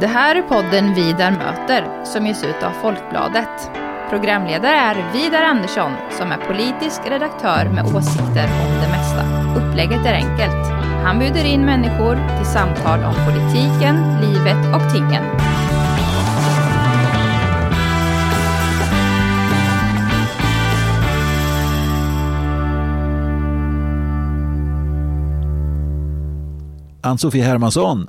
Det här är podden Vidar möter som ges ut av Folkbladet. Programledare är Vidar Andersson som är politisk redaktör med åsikter om det mesta. Upplägget är enkelt. Han bjuder in människor till samtal om politiken, livet och tingen. Ann-Sofie Hermansson,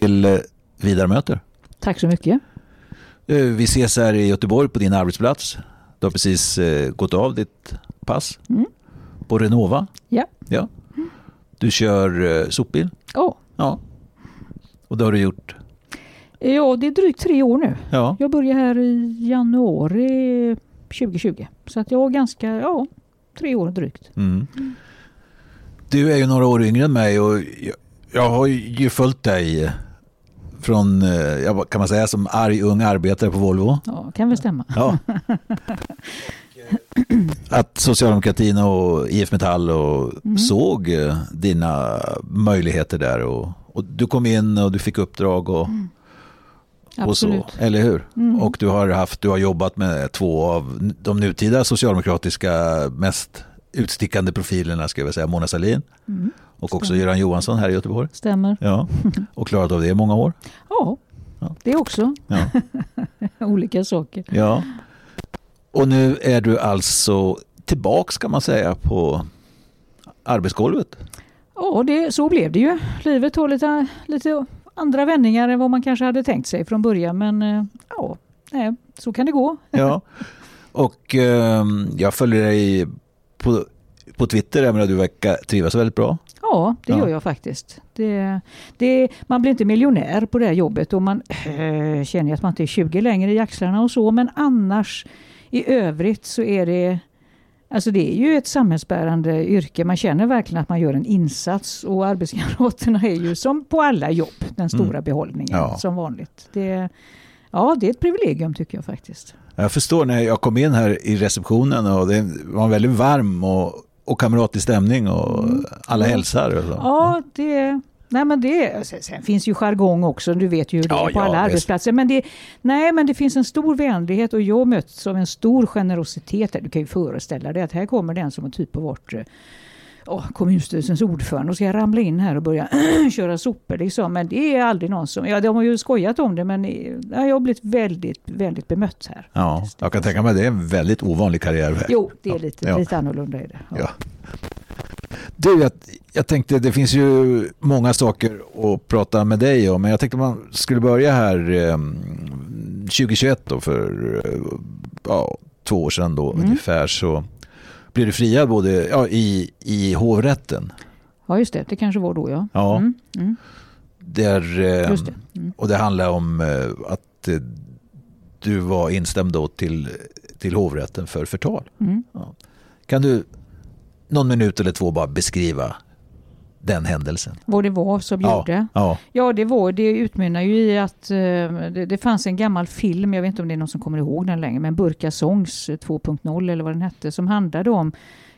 till eh, Vidarmöter. Tack så mycket. Eh, Vi ses här i Göteborg på din arbetsplats. Du har precis eh, gått av ditt pass Mm. på Renova. Ja. Ja. Du kör sopbil. Åh, Ja. Och det har du gjort. Ja, det är drygt tre år nu. Ja. Jag började här i januari 2020. Så att jag har ganska, ja, tre år drygt. Mm. Du är ju några år yngre än mig och jag, jag har ju följt dig från, eh, kan man säga, som arg ung arbetare på Volvo. Ja, kan väl stämma. Ja. Att socialdemokratin och IF Metall och Mm. såg eh, dina möjligheter där och, och du kom in och du fick uppdrag och, och så, Absolut. eller hur? Mm. Och du har, haft, du har jobbat med två av de nutida socialdemokratiska mest utstickande profilerna, ska jag säga, Mona Sahlin Mm. och också Stämmer. Göran Johansson här i Göteborg. Stämmer. Ja, och klarat av det i många år. Ja, Ja. det också. Ja. Olika saker. Ja. Och nu är du alltså tillbaks kan man säga på arbetsgolvet. Ja, det, så blev det ju. Livet har lite, lite andra vändningar än vad man kanske hade tänkt sig från början. Men eh, ja, nej, så kan det gå. Ja. Och ehm, jag följer dig på, på Twitter, jag menar, du verkar trivas väldigt bra. Ja, det Ja. gör jag faktiskt. Det, det, man blir inte miljonär på det här jobbet och man äh, känner att man inte är 20 längre i axlarna och så. Men annars i övrigt så är det Alltså det är ju ett samhällsbärande yrke. Man känner verkligen att man gör en insats och arbetskamraterna är ju som på alla jobb den stora Mm. behållningen Ja. som vanligt. Det, ja, det är ett privilegium tycker jag faktiskt. Jag förstår när jag kom in här i receptionen och det var en väldigt varm och, och kamratlig stämning och Mm. alla Ja. hälsar. Och så. Ja, det... Nej men det, sen, finns ju jargong också, du vet ju hur det Ja, är på ja, alla visst. arbetsplatser. Men det, nej men det finns en stor vänlighet och jag möts av en stor generositet. Du kan ju föreställa dig att här kommer den som har typ varit åh, kommunstyrelsens ordförande och ska jag ramla in här och börja köra sopor. Liksom. Men det är aldrig någon som, ja de har ju skojat om det men ja, jag har blivit väldigt, väldigt bemött här. Ja, jag kan tänka mig att det är en väldigt ovanlig karriärväg. Jo, det är lite, Ja. lite annorlunda i det. Ja. Ja. Du, jag, jag tänkte det finns ju många saker att prata med dig om, men jag tänkte man skulle börja här eh, 2021 då för eh, ja, två år sedan då Mm. ungefär så blev du friad både ja, i, i hovrätten. ja, just det. Det kanske var då ja. Ja. Mm, mm, Där, eh, just det. Mm. Och det handlar om eh, att eh, du var instämd då till, till hovrätten för förtal. Mm. Kan du någon minut eller två bara beskriva den händelsen? Vad det var som gjorde. Ja, ja. Det var det utmynnar ju i att eh, det, det fanns en gammal film, jag vet inte om det är någon som kommer ihåg den längre, men Burka Songs eh, 2.0 eller vad den hette, som handlade om,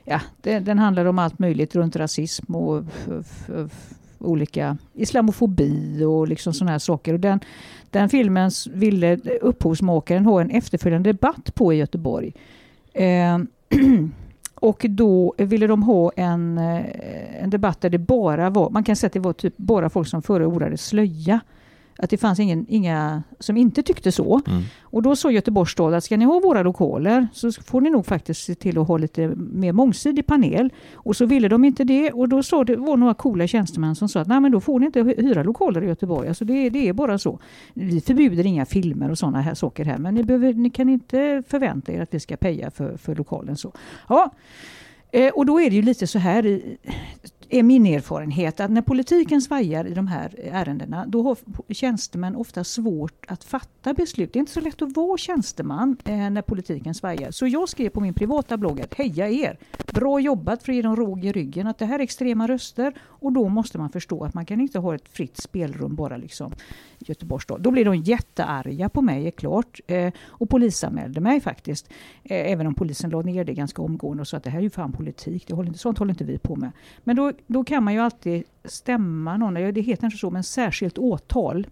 ja, det, den handlade om allt möjligt runt rasism och olika islamofobi och liksom sådana här saker. Och den, den filmen ville upphovsmakaren ha en efterföljande debatt på i Göteborg. Eh, och då ville de ha en, eh, en debatt där det bara var, man kan säga att det var typ bara folk som förordade slöja. Att det fanns ingen, inga som inte tyckte så. Mm. Och då sa Göteborgs stad att ska ni ha våra lokaler så får ni nog faktiskt se till att ha lite mer mångsidig panel. Och så ville de inte det och då sa det var några coola tjänstemän som sa att nej men då får ni inte hy- hyra lokaler i Göteborg. Alltså det, det är bara så. Vi förbjuder inga filmer och sådana här saker här men ni, behöver, ni kan inte förvänta er att vi ska peja för, för lokalen så. Ja, Eh, och då är det ju lite så här, är min erfarenhet, att när politiken svajar i de här ärendena, då har tjänstemän ofta svårt att fatta beslut. Det är inte så lätt att vara tjänsteman eh, när politiken svajar. Så jag skrev på min privata blogg att heja er! Bra jobbat för att ge dem råg i ryggen, att det här är extrema röster och då måste man förstå att man kan inte ha ett fritt spelrum bara liksom i Göteborgs stad. Då blir de jättearga på mig, är klart, eh, och polisanmälde mig faktiskt. Eh, även om polisen la ner det ganska omgående och sa att det här är ju fan politik, det håller inte, sånt håller inte vi på med. Men då, då kan man ju alltid stämma någon, det heter inte så, men särskilt åtal.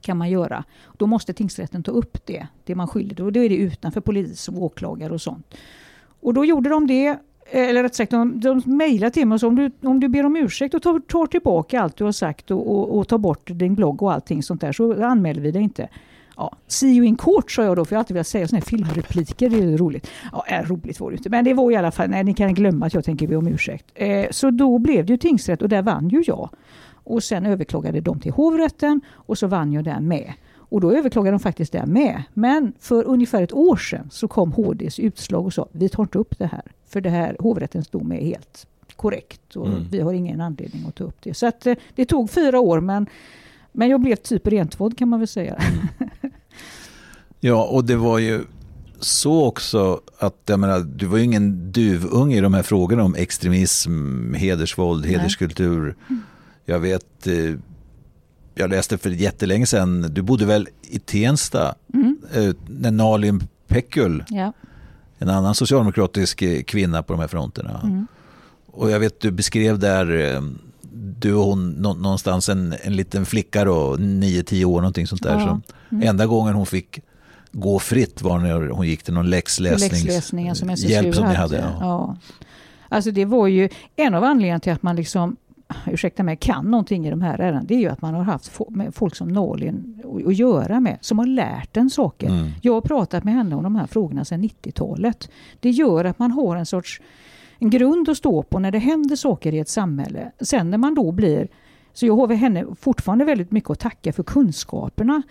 kan man göra. Då måste tingsrätten ta upp det, det man skyller. Och då är det utanför polis och åklagare och sånt. Och då gjorde de det eller rätt sagt, de, de mejlade till mig och sa om du, om du ber om ursäkt och tar, tar tillbaka allt du har sagt och, och, och tar bort din blogg och allting sånt där så anmäler vi dig inte. Ja, see you in court sa jag då, för jag har alltid velat säga sådana här filmrepliker, det är roligt. Ja, är roligt var det inte, men det var i alla fall, nej ni kan glömma att jag tänker be om ursäkt. Eh, så då blev det ju tingsrätt och där vann ju jag. Och sen överklagade de till hovrätten och så vann jag där med. Och då överklagade de faktiskt det med. Men för ungefär ett år sedan så kom HDs utslag och sa vi tar inte upp det här. För det här hovrättens dom är helt korrekt och mm. vi har ingen anledning att ta upp det. Så att, eh, det tog fyra år men, men jag blev typ rentvådd kan man väl säga. ja och det var ju så också att jag menar, du var ju ingen duvunge i de här frågorna om extremism, hedersvåld, Nej. hederskultur. Mm. Jag vet eh, jag läste för jättelänge sedan, du bodde väl i Tensta, mm. Eh, när Nalin Pekul, ja. en annan socialdemokratisk kvinna på de här fronterna. Mm. Och jag vet du beskrev där, eh, du och hon någonstans en, en liten flicka då, 9-10 år någonting sånt där. Ja. mm. Enda gången hon fick gå fritt var när hon gick till någon läxläsning. som hjälp som ni hade. Ja. ja. Alltså det var ju en av anledningarna till att man liksom ursäkta mig, kan någonting i de här ärendena, det är ju att man har haft folk som Nalin att göra med, som har lärt en saker. Mm. Jag har pratat med henne om de här frågorna sedan 90-talet. Det gör att man har en sorts en grund att stå på när det händer saker i ett samhälle. Sen när man då blir så jag har henne fortfarande väldigt mycket att tacka för kunskaperna.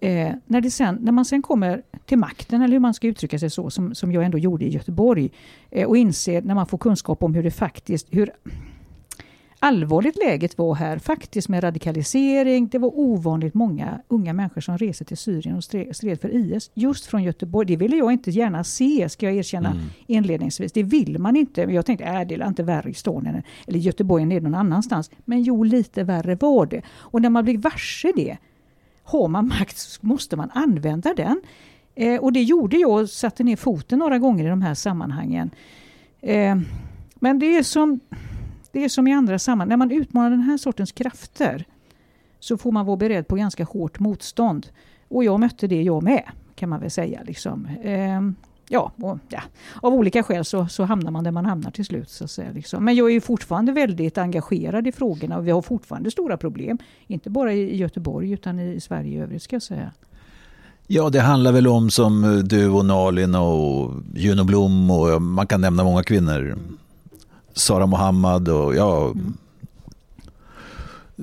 Eh, när, det sen, när man sen kommer till makten, eller hur man ska uttrycka sig så, som, som jag ändå gjorde i Göteborg, eh, och inser när man får kunskap om hur det faktiskt, hur allvarligt läget var här faktiskt med radikalisering. Det var ovanligt många unga människor som reste till Syrien och stred för IS just från Göteborg. Det ville jag inte gärna se, ska jag erkänna mm. inledningsvis. Det vill man inte. Jag tänkte, äh, det är inte värre i Stonien eller Göteborg än någon annanstans. Men jo, lite värre var det. Och när man blir varse det, har man makt så måste man använda den. Eh, och det gjorde jag och satte ner foten några gånger i de här sammanhangen. Eh, men det är som det är som i andra sammanhang, när man utmanar den här sortens krafter så får man vara beredd på ganska hårt motstånd. Och jag mötte det jag med, kan man väl säga. Liksom. Ehm, ja, och, ja, av olika skäl så, så hamnar man där man hamnar till slut. Så att säga, liksom. Men jag är fortfarande väldigt engagerad i frågorna och vi har fortfarande stora problem. Inte bara i Göteborg utan i Sverige i övrigt ska jag säga. Ja, det handlar väl om som eh, du och Nalin och Juno Blom och man kan nämna många kvinnor Sara Mohammad och ja, mm.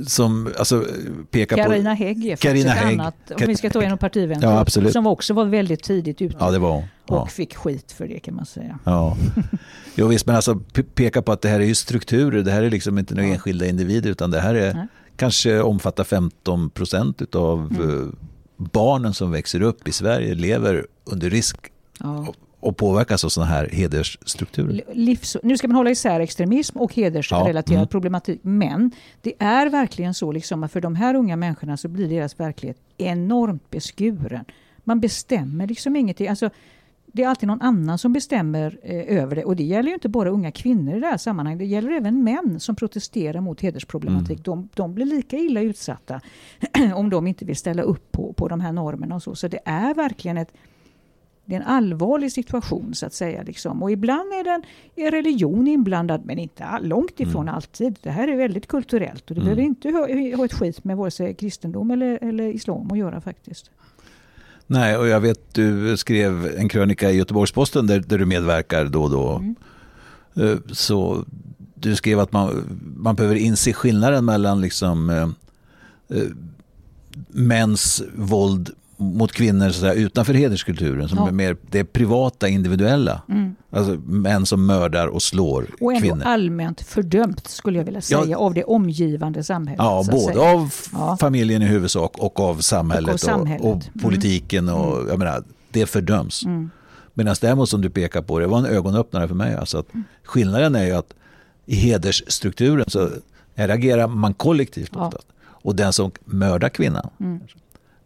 som alltså, pekar Carina på... Hägg är Carina Hägg. annat, om vi ska ta en partivän, ja, absolut. som också var väldigt tidigt ute ja, det var, ja. och fick skit för det kan man säga. Ja. Jo visst, men alltså peka på att det här är ju strukturer, det här är liksom inte några ja. enskilda individer utan det här är Nej. kanske omfattar 15 procent av mm. Eh, barnen som växer upp i Sverige lever under risk ja och påverkas av sådana här hedersstrukturer? Livs, nu ska man hålla isär extremism och hedersrelaterad ja, mm. problematik. Men det är verkligen så liksom att för de här unga människorna så blir deras verklighet enormt beskuren. Man bestämmer liksom ingenting. Alltså, det är alltid någon annan som bestämmer eh, över det. Och det gäller ju inte bara unga kvinnor i det här sammanhanget. Det gäller även män som protesterar mot hedersproblematik. Mm. De, de, blir lika illa utsatta om de inte vill ställa upp på, på de här normerna. Och så. så det är verkligen ett det är en allvarlig situation så att säga. Liksom. Och ibland är, den, är religion inblandad men inte långt ifrån mm. alltid. Det här är väldigt kulturellt och det mm. behöver inte ha, ha ett skit med vare sig kristendom eller, eller islam att göra faktiskt. Nej, och jag vet du skrev en krönika i Göteborgs-Posten där, där du medverkar då och då. Mm. Eh, så du skrev att man, man behöver inse skillnaden mellan liksom, eh, eh mäns våld mot kvinnor så säga, utanför hederskulturen som ja. är mer det privata, individuella. Mm. Alltså män som mördar och slår kvinnor. Och ändå allmänt fördömt skulle jag vilja säga ja. av det omgivande samhället. Ja, både av ja. familjen i huvudsak och av samhället och, och, samhället. och, och mm. politiken. Mm. Och, jag menar, det fördöms. Mm. Medan däremot som du pekar på, det var en ögonöppnare för mig. Alltså att mm. Skillnaden är ju att i hedersstrukturen så reagerar man kollektivt ja. oftast. Och den som mördar kvinnan mm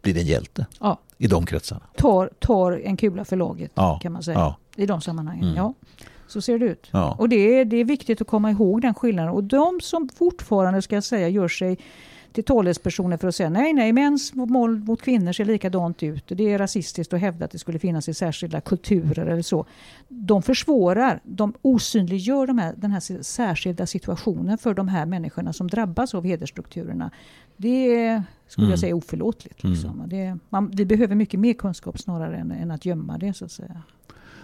blir en hjälte ja. i de kretsarna. Tar, tar en kula för laget ja. kan man säga ja. i de sammanhangen. Mm. Ja. Så ser det ut. Och det är, det är viktigt att komma ihåg den skillnaden. Och de som fortfarande ska säga gör sig till talespersoner för att säga nej, nej, mäns våld mot kvinnor ser likadant ut. Det är rasistiskt att hävda att det skulle finnas i särskilda kulturer eller så. De försvårar, de osynliggör de här, den här särskilda situationen för de här människorna som drabbas av hedersstrukturerna. Det skulle mm. jag säga oförlåtligt. Liksom. Mm. Det, man, vi behöver mycket mer kunskap snarare än, än, att gömma det så att säga.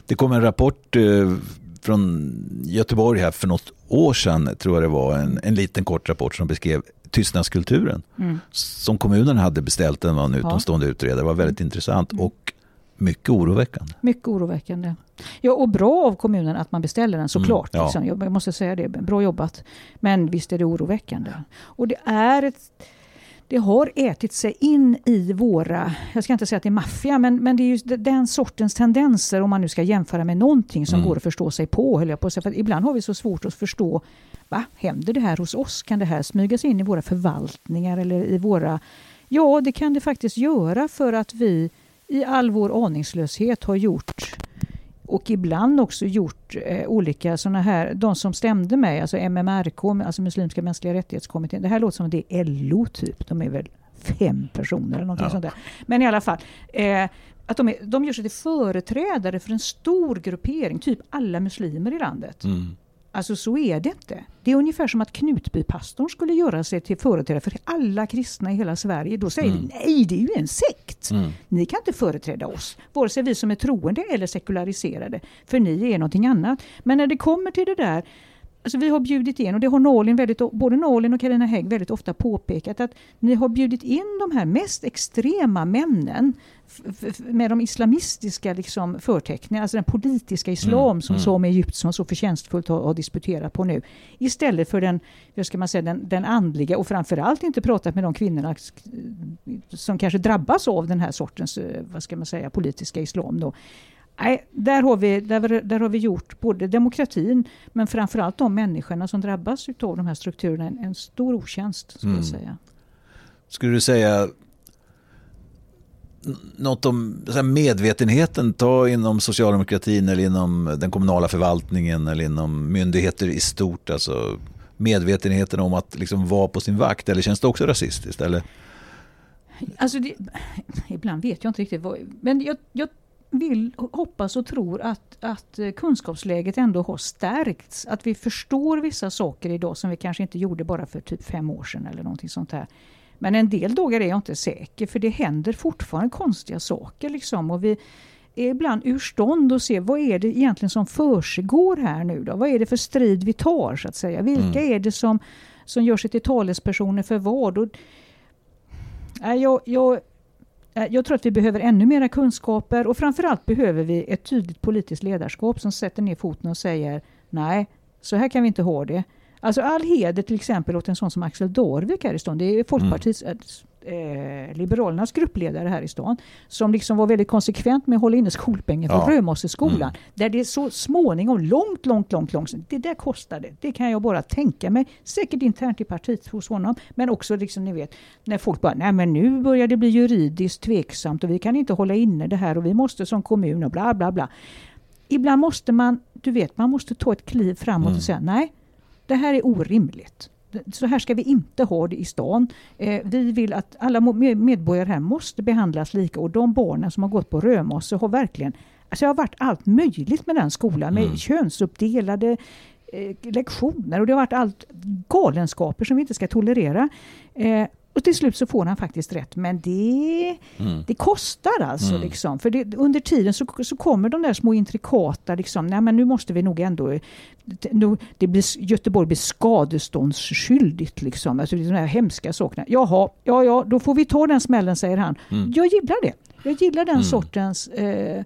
Det kom en rapport eh, från Göteborg här för något år sedan, tror jag det var, en, en liten kort rapport som beskrev tystnadskulturen mm. som kommunen hade beställt en, en utomstående ja. utredare. Det var väldigt mm. intressant och mycket oroväckande. Mycket oroväckande. Ja, och bra av kommunen att man beställer den såklart. Mm, ja. liksom. Jag måste säga det, bra jobbat. Men visst är det oroväckande. Och det är ett det har ätit sig in i våra, jag ska inte säga att det är maffia, men, men det är ju den sortens tendenser om man nu ska jämföra med någonting som mm. går att förstå sig på. Höll jag på För ibland har vi så svårt att förstå, va, händer det här hos oss? Kan det här smygas in i våra förvaltningar eller i våra... Ja, det kan det faktiskt göra för att vi i all vår aningslöshet har gjort och ibland också gjort eh, olika sådana här, de som stämde mig, alltså MMRK, alltså Muslimska mänskliga rättighetskommittén. Det här låter som att det är LO typ. De är väl fem personer eller någonting ja. sånt där. Men i alla fall. Eh, att de, är, de gör sig till företrädare för en stor gruppering, typ alla muslimer i landet. Mm. Alltså så är det inte. Det är ungefär som att Knutbypastorn skulle göra sig till företrädare för alla kristna i hela Sverige. Då säger mm. vi nej, det är ju en sekt. Mm. Ni kan inte företräda oss, vare sig vi som är troende eller sekulariserade. För ni är någonting annat. Men när det kommer till det där Alltså vi har bjudit in, och det har Nalin väldigt, både Nalin och Carina Hägg väldigt ofta påpekat, att ni har bjudit in de här mest extrema männen med de islamistiska liksom förteckningarna, alltså den politiska islam mm, som mm. Sami Egyptsson så förtjänstfullt har, har, disputerat på nu. Istället för den, hur ska man säga, den, den andliga och framförallt inte pratat med de kvinnorna som kanske drabbas av den här sortens, eh, vad ska man säga, politiska islam. Då. Nej, där har, vi, där, där har vi gjort både demokratin men framförallt de människorna som drabbas av de här strukturerna en, en stor otjänst. Skulle, mm. jag säga. skulle du säga något om medvetenheten, ta inom socialdemokratin eller inom den kommunala förvaltningen eller inom myndigheter i stort, alltså medvetenheten om att liksom vara på sin vakt, eller känns det också rasistiskt? Eller? Alltså det, ibland vet jag inte riktigt, vad, men jag, jag vill, hoppas och tror att, att kunskapsläget ändå har stärkts. Att vi förstår vissa saker idag som vi kanske inte gjorde bara för typ fem år sedan eller någonting sånt här. Men en del dagar är jag inte säker för det händer fortfarande konstiga saker. Liksom, och vi är ibland ur stånd att se vad är det egentligen som försiggår här nu då? Vad är det för strid vi tar så att säga? Vilka mm. är det som, som gör sig till talespersoner för vad? Och, jag, jag, jag tror att vi behöver ännu mera kunskaper och framförallt behöver vi ett tydligt politiskt ledarskap som sätter ner foten och säger nej, så här kan vi inte ha det. Alltså all heder till exempel åt en sån som Axel Dorvik här i stan. Det är Folkpartiets mm. Eh, Liberalernas gruppledare här i stan. Som liksom var väldigt konsekvent med att hålla inne skolpengen för ja. Römosseskolan. Mm. Där det så småningom, långt, långt, långt, långt, det där kostade. Det kan jag bara tänka mig. Säkert internt i partiet hos honom. Men också liksom ni vet, när folk bara, nej men nu börjar det bli juridiskt tveksamt och vi kan inte hålla inne det här och vi måste som kommun och bla bla bla. Ibland måste man, du vet, man måste ta ett kliv framåt mm. och säga nej, det här är orimligt. Så här ska vi inte ha det i stan. Eh, vi vill att alla medborgare här måste behandlas lika och de barnen som har gått på Römosse har verkligen Alltså det har varit allt möjligt med den skolan med mm. könsuppdelade eh, lektioner och det har varit allt galenskaper som vi inte ska tolerera. Eh, och till slut så får han faktiskt rätt. Men det, mm. det kostar alltså. Mm. Liksom. För det, under tiden så, så kommer de där små intrikata, liksom, nej men nu måste vi nog ändå... Nu, det blir, Göteborg blir skadeståndsskyldigt. Liksom. Alltså de här hemska sakerna. Jaha, ja ja, då får vi ta den smällen, säger han. Mm. Jag gillar det. Jag gillar den mm. sortens... Eh,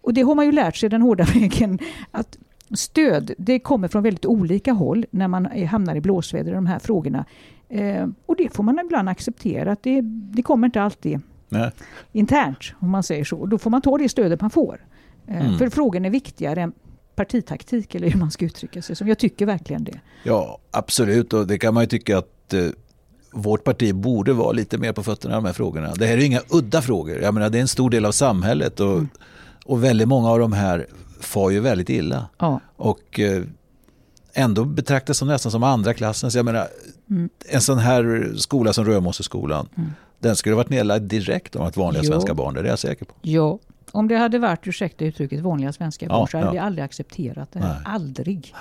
och det har man ju lärt sig den hårda vägen. Att stöd, det kommer från väldigt olika håll när man hamnar i blåsväder i de här frågorna. Eh, och det får man ibland acceptera, att det, det kommer inte alltid Nej. internt, om man säger så. Då får man ta det stödet man får. Eh, mm. För frågan är viktigare än partitaktik, eller hur man ska uttrycka sig. Som jag tycker verkligen det. Ja, absolut. Och det kan man ju tycka att eh, vårt parti borde vara lite mer på fötterna i de här frågorna. Det här är inga udda frågor. Jag menar, det är en stor del av samhället och, mm. och väldigt många av de här far ju väldigt illa. Ja. Och eh, ändå betraktas som nästan som andra klassens. Jag menar, Mm. en sån här skola som Römosseskolan, Mm. den skulle varit nedlagd direkt om att vanliga Jo. svenska barn, det är jag säker på. Ja, om det hade varit, ursäkta uttrycket, vanliga svenska Ja, barn så hade ja. vi aldrig accepterat det här. Nej. Aldrig.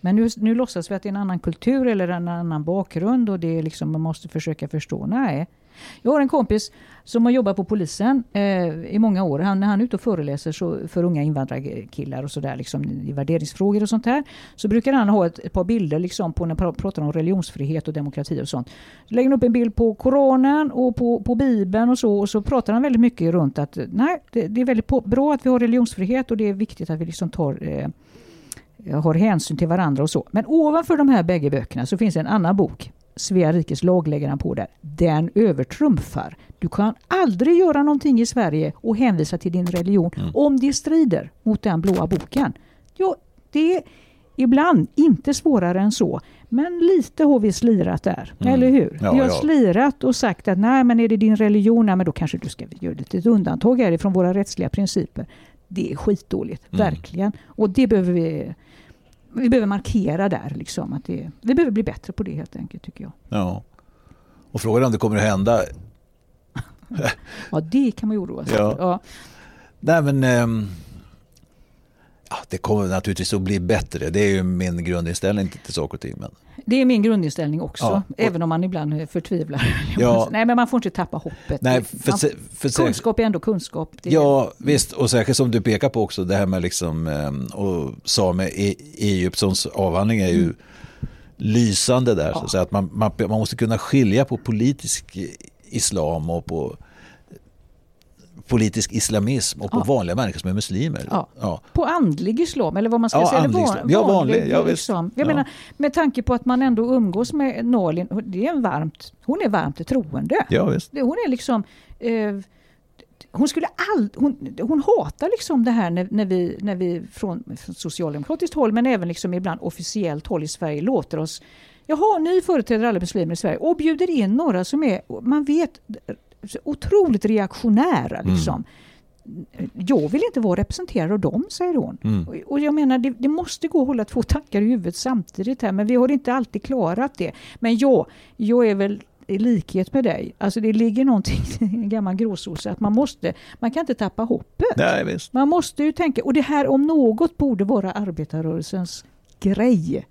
Men nu, nu låtsas vi att det är en annan kultur eller en annan bakgrund och det är liksom, man måste försöka förstå. Nej. Jag har en kompis som har jobbat på polisen eh, i många år. Han, när han är ute och föreläser så, för unga invandrarkillar och sådär liksom, i värderingsfrågor och sånt här. Så brukar han ha ett, ett par bilder liksom, på när han pratar om religionsfrihet och demokrati och sånt. Så lägger han upp en bild på Koranen och på, på Bibeln och så. Och så pratar han väldigt mycket runt att nej, det, det är väldigt på, bra att vi har religionsfrihet och det är viktigt att vi liksom tar eh, har hänsyn till varandra och så. Men ovanför de här bägge böckerna så finns en annan bok. Svea rikes lag lägger han på där. Den övertrumfar. Du kan aldrig göra någonting i Sverige och hänvisa till din religion Mm. om det strider mot den blåa boken. Ja, det är ibland inte svårare än så. Men lite har vi slirat där, Mm. eller hur? Ja, vi har ja. slirat och sagt att nej, men är det din religion, nej, men då kanske du ska göra ett undantag härifrån våra rättsliga principer. Det är skitdåligt, Mm. verkligen. Och det behöver vi vi behöver markera där. Liksom, att det, vi behöver bli bättre på det helt enkelt tycker jag. Ja. Och frågan är om det kommer att hända. Ja, det kan man ju oroa sig Ja. Ja. Nej men, ehm, ja, det kommer naturligtvis att bli bättre. Det är ju min grundinställning till, till saker och ting. Men, Det är min grundinställning också. Ja, och- även om man ibland förtvivlar. Ja. Nej, men man får inte tappa hoppet. nej, för, för, säkert- kunskap är ändå kunskap. Det är- Ja, visst. Och särskilt som du pekar på också, det här med liksom, ehm, och sa med E- Egyptssons avhandling är ju Mm. lysande där. Så Ja. att, säga, att man, man, man måste kunna skilja på politisk islam och på politisk islamism och på Ja. vanliga människor som är muslimer. Ja. Ja. På andlig islam, eller vad man ska Ja, säga. andlig van- islam. Ja, vanlig, ja, liksom. Jag Ja. menar, med tanke på att man ändå umgås med Nalin, det är en varmt, hon är varmt troende. ja, visst. Hon är liksom... Eh, hon skulle all, hon, hon hatar liksom det här när, när vi, när vi från, från socialdemokratiskt håll men även liksom ibland officiellt håll i Sverige låter oss Jaha, ni företräder alla muslimer i Sverige och bjuder in några som är, man vet, otroligt reaktionära. Mm. Liksom. Jag vill inte vara representerad av dem, säger hon. Mm. Och- Och jag menar, det, det måste gå att hålla två tankar i huvudet samtidigt här, men vi har inte alltid klarat det. Men ja, jag är väl i likhet med dig. Alltså det ligger någonting i en gammal gråsosse att man måste, man kan inte tappa hoppet. Nej, visst. Man måste ju tänka, och det här om något borde vara arbetarrörelsens grej.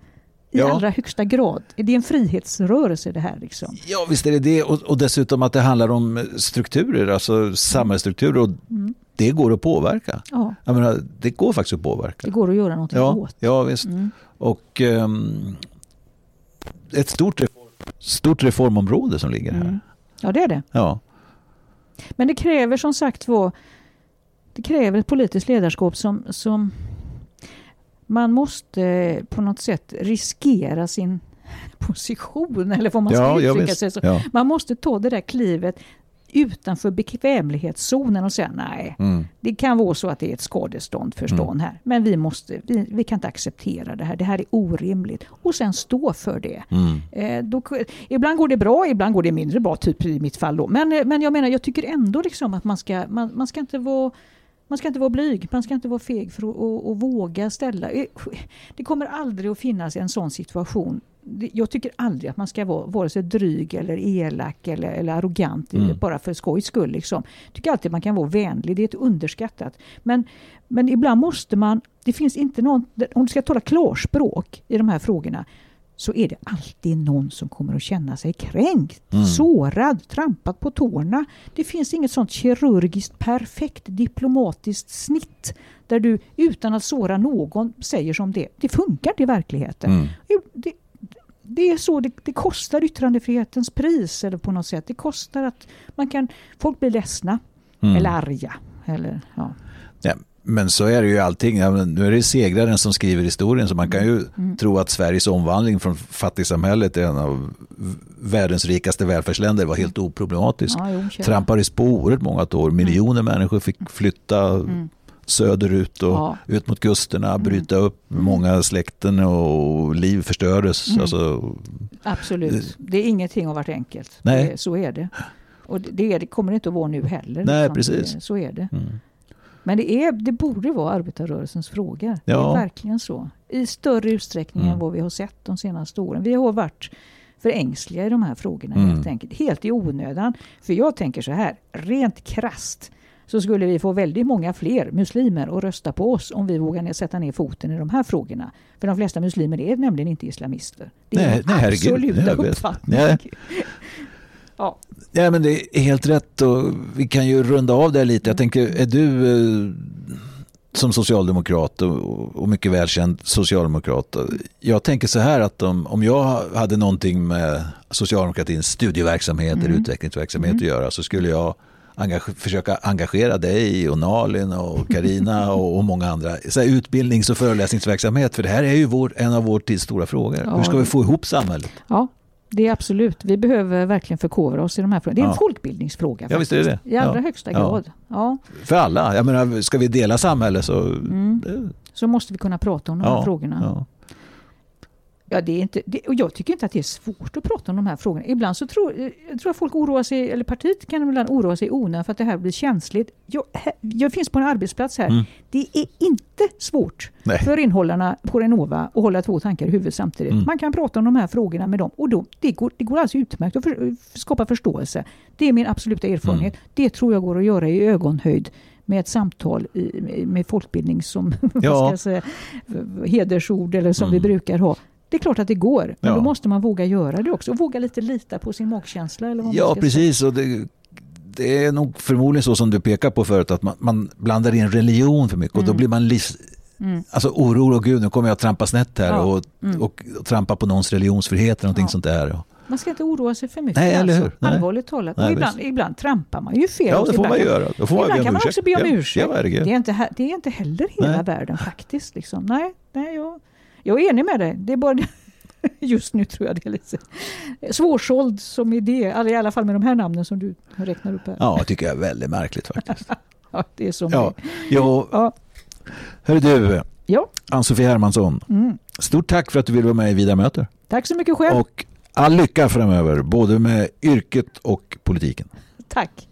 I Ja. allra högsta grad. Det är en frihetsrörelse det här liksom. Ja, visst är det det. Och, och dessutom att det handlar om strukturer, alltså samhällsstrukturer. Och Mm. det går att påverka. Ja, Jag menar, det går faktiskt att påverka. det går att göra någonting Ja, åt. ja visst. Mm. Och ehm, ett stort, stort reformområde som ligger här. Mm. Ja, det är det. Ja. Men det kräver som sagt var det kräver ett politiskt ledarskap som, som man måste på något sätt riskera sin position eller vad man ska Ja, uttrycka sig. Så. Ja. Man måste ta det där klivet utanför bekvämlighetszonen och säga nej, Mm. det kan vara så att det är ett skadestånd för stan här. Men vi, måste, vi, vi kan inte acceptera det här. Det här är orimligt. Och sen stå för det. Mm. Eh, då, ibland går det bra, ibland går det mindre bra, typ i mitt fall. Då. Men, eh, men jag menar, jag tycker ändå liksom att man ska, man, man ska inte vara man ska inte vara blyg, man ska inte vara feg för att och, och våga ställa. Eh, Det kommer aldrig att finnas en sån situation. Jag tycker aldrig att man ska vara vare sig dryg eller elak eller, eller arrogant Mm. bara för skojs skull. Liksom. Jag tycker alltid man kan vara vänlig, det är ett underskattat. Men, men ibland måste man, det finns inte någon, om du ska tala klarspråk i de här frågorna, så är det alltid någon som kommer att känna sig kränkt, Mm. sårad, trampad på tårna. Det finns inget sånt kirurgiskt perfekt diplomatiskt snitt där du utan att såra någon säger som det. Det funkar i verkligheten. Mm. Det, det är så, det, det kostar yttrandefrihetens pris eller på något sätt. Det kostar att man kan, folk blir ledsna Mm. eller arga. Eller, ja. Ja, men så är det ju allting. Ja, nu är det segraren som skriver historien så man kan ju Mm. tro att Sveriges omvandling från fattigsamhället till en av världens rikaste välfärdsländer var helt oproblematisk. Ja, jo. Trampades på oerhört många år. Miljoner människor fick flytta Mm. söderut och Ja. ut mot kusterna, bryta upp många släkten och liv förstördes. Mm. Alltså, Absolut. Det är ingenting har varit enkelt. Nej. Det, så är det. Och det, det kommer det inte att vara nu heller. Nej, liksom. precis. Det, så är det. mm. Men det, är, det borde vara arbetarrörelsens fråga. Det Ja. är verkligen så. i större utsträckning Mm. än vad vi har sett de senaste åren. Vi har varit för ängsliga i de här frågorna Mm. helt enkelt. Helt i onödan. För jag tänker så här, rent krast så skulle vi få väldigt många fler muslimer att rösta på oss om vi vågar sätta ner foten i de här frågorna. För de flesta muslimer är nämligen inte islamister. Det är Nej, min nej, absoluta vet. uppfattning. Nej. Ja. Ja, men det är helt rätt och vi kan ju runda av det lite. Jag tänker, är du eh, som socialdemokrat och, och mycket välkänd socialdemokrat. Jag tänker så här att om, om jag hade någonting med socialdemokratins studieverksamhet eller utvecklingsverksamhet att göra så skulle jag engage, försöka engagera dig och Nalin och Karina och, och många andra. Så här, utbildnings och föreläsningsverksamhet för det här är ju vår, en av vår tids stora frågor. Ja. Hur ska vi få ihop samhället? Ja, det är absolut. Vi behöver verkligen förkovra oss i de här frågorna. Det är en Ja. folkbildningsfråga. Ja, visst är det. I allra Ja. högsta grad. Ja. För alla. Jag menar, ska vi dela samhället så... Mm. Så måste vi kunna prata om de här frågorna. Ja. Det är inte, det, och jag tycker inte att det är svårt att prata om de här frågorna. Ibland så tror jag tror att folk oroar sig, eller partiet kan ibland oroa sig i onödan för att det här blir känsligt. Jag, här, jag finns på en arbetsplats här. Mm. Det är inte svårt Nej. för inhållarna på Renova att hålla två tankar i huvudet samtidigt. Mm. Man kan prata om de här frågorna med dem och då, det, går, det går alltså utmärkt att för, skapa förståelse. Det är min absoluta erfarenhet. Mm. Det tror jag går att göra i ögonhöjd med ett samtal i, med folkbildning som Ja. ska säga, hedersord eller som vi Mm. brukar ha. Det är klart att det går, men Ja. då måste man våga göra det också. Och våga lite lita på sin magkänsla. Eller vad Ja, ska Säga. precis. Och det, det är nog förmodligen så som du pekar på förut, att man, man blandar in religion för mycket och då Mm. blir man lis, Mm. alltså orolig, och gud nu kommer jag att trampa snett här Ja. och, Mm. och, och trampa på någons religionsfrihet eller någonting Ja. sånt där. Man ska inte oroa sig för mycket. Nej, eller alltså. hur? Nej. Allvarligt talat. Nej, och ibland, visst. ibland trampar man ju fel. Ja, det får man göra. Då får man Ibland kan man också be om ursäkt. Ja, det, är inte, det är inte heller hela Nej. världen faktiskt. Liksom. Nej, nej jag, jag är enig med dig. Det är bara Just nu tror jag det är lite svårsåld som idé. I alla fall med de här namnen som du räknar upp här. Ja, det tycker jag är väldigt märkligt faktiskt. Ja, det är som Ja, det jo, Ja. hörru du, Ja. Ann-Sofie Hermansson. Mm. Stort tack för att du ville vara med i Vida möter. Tack så mycket själv. Och all lycka framöver, både med yrket och politiken. Tack.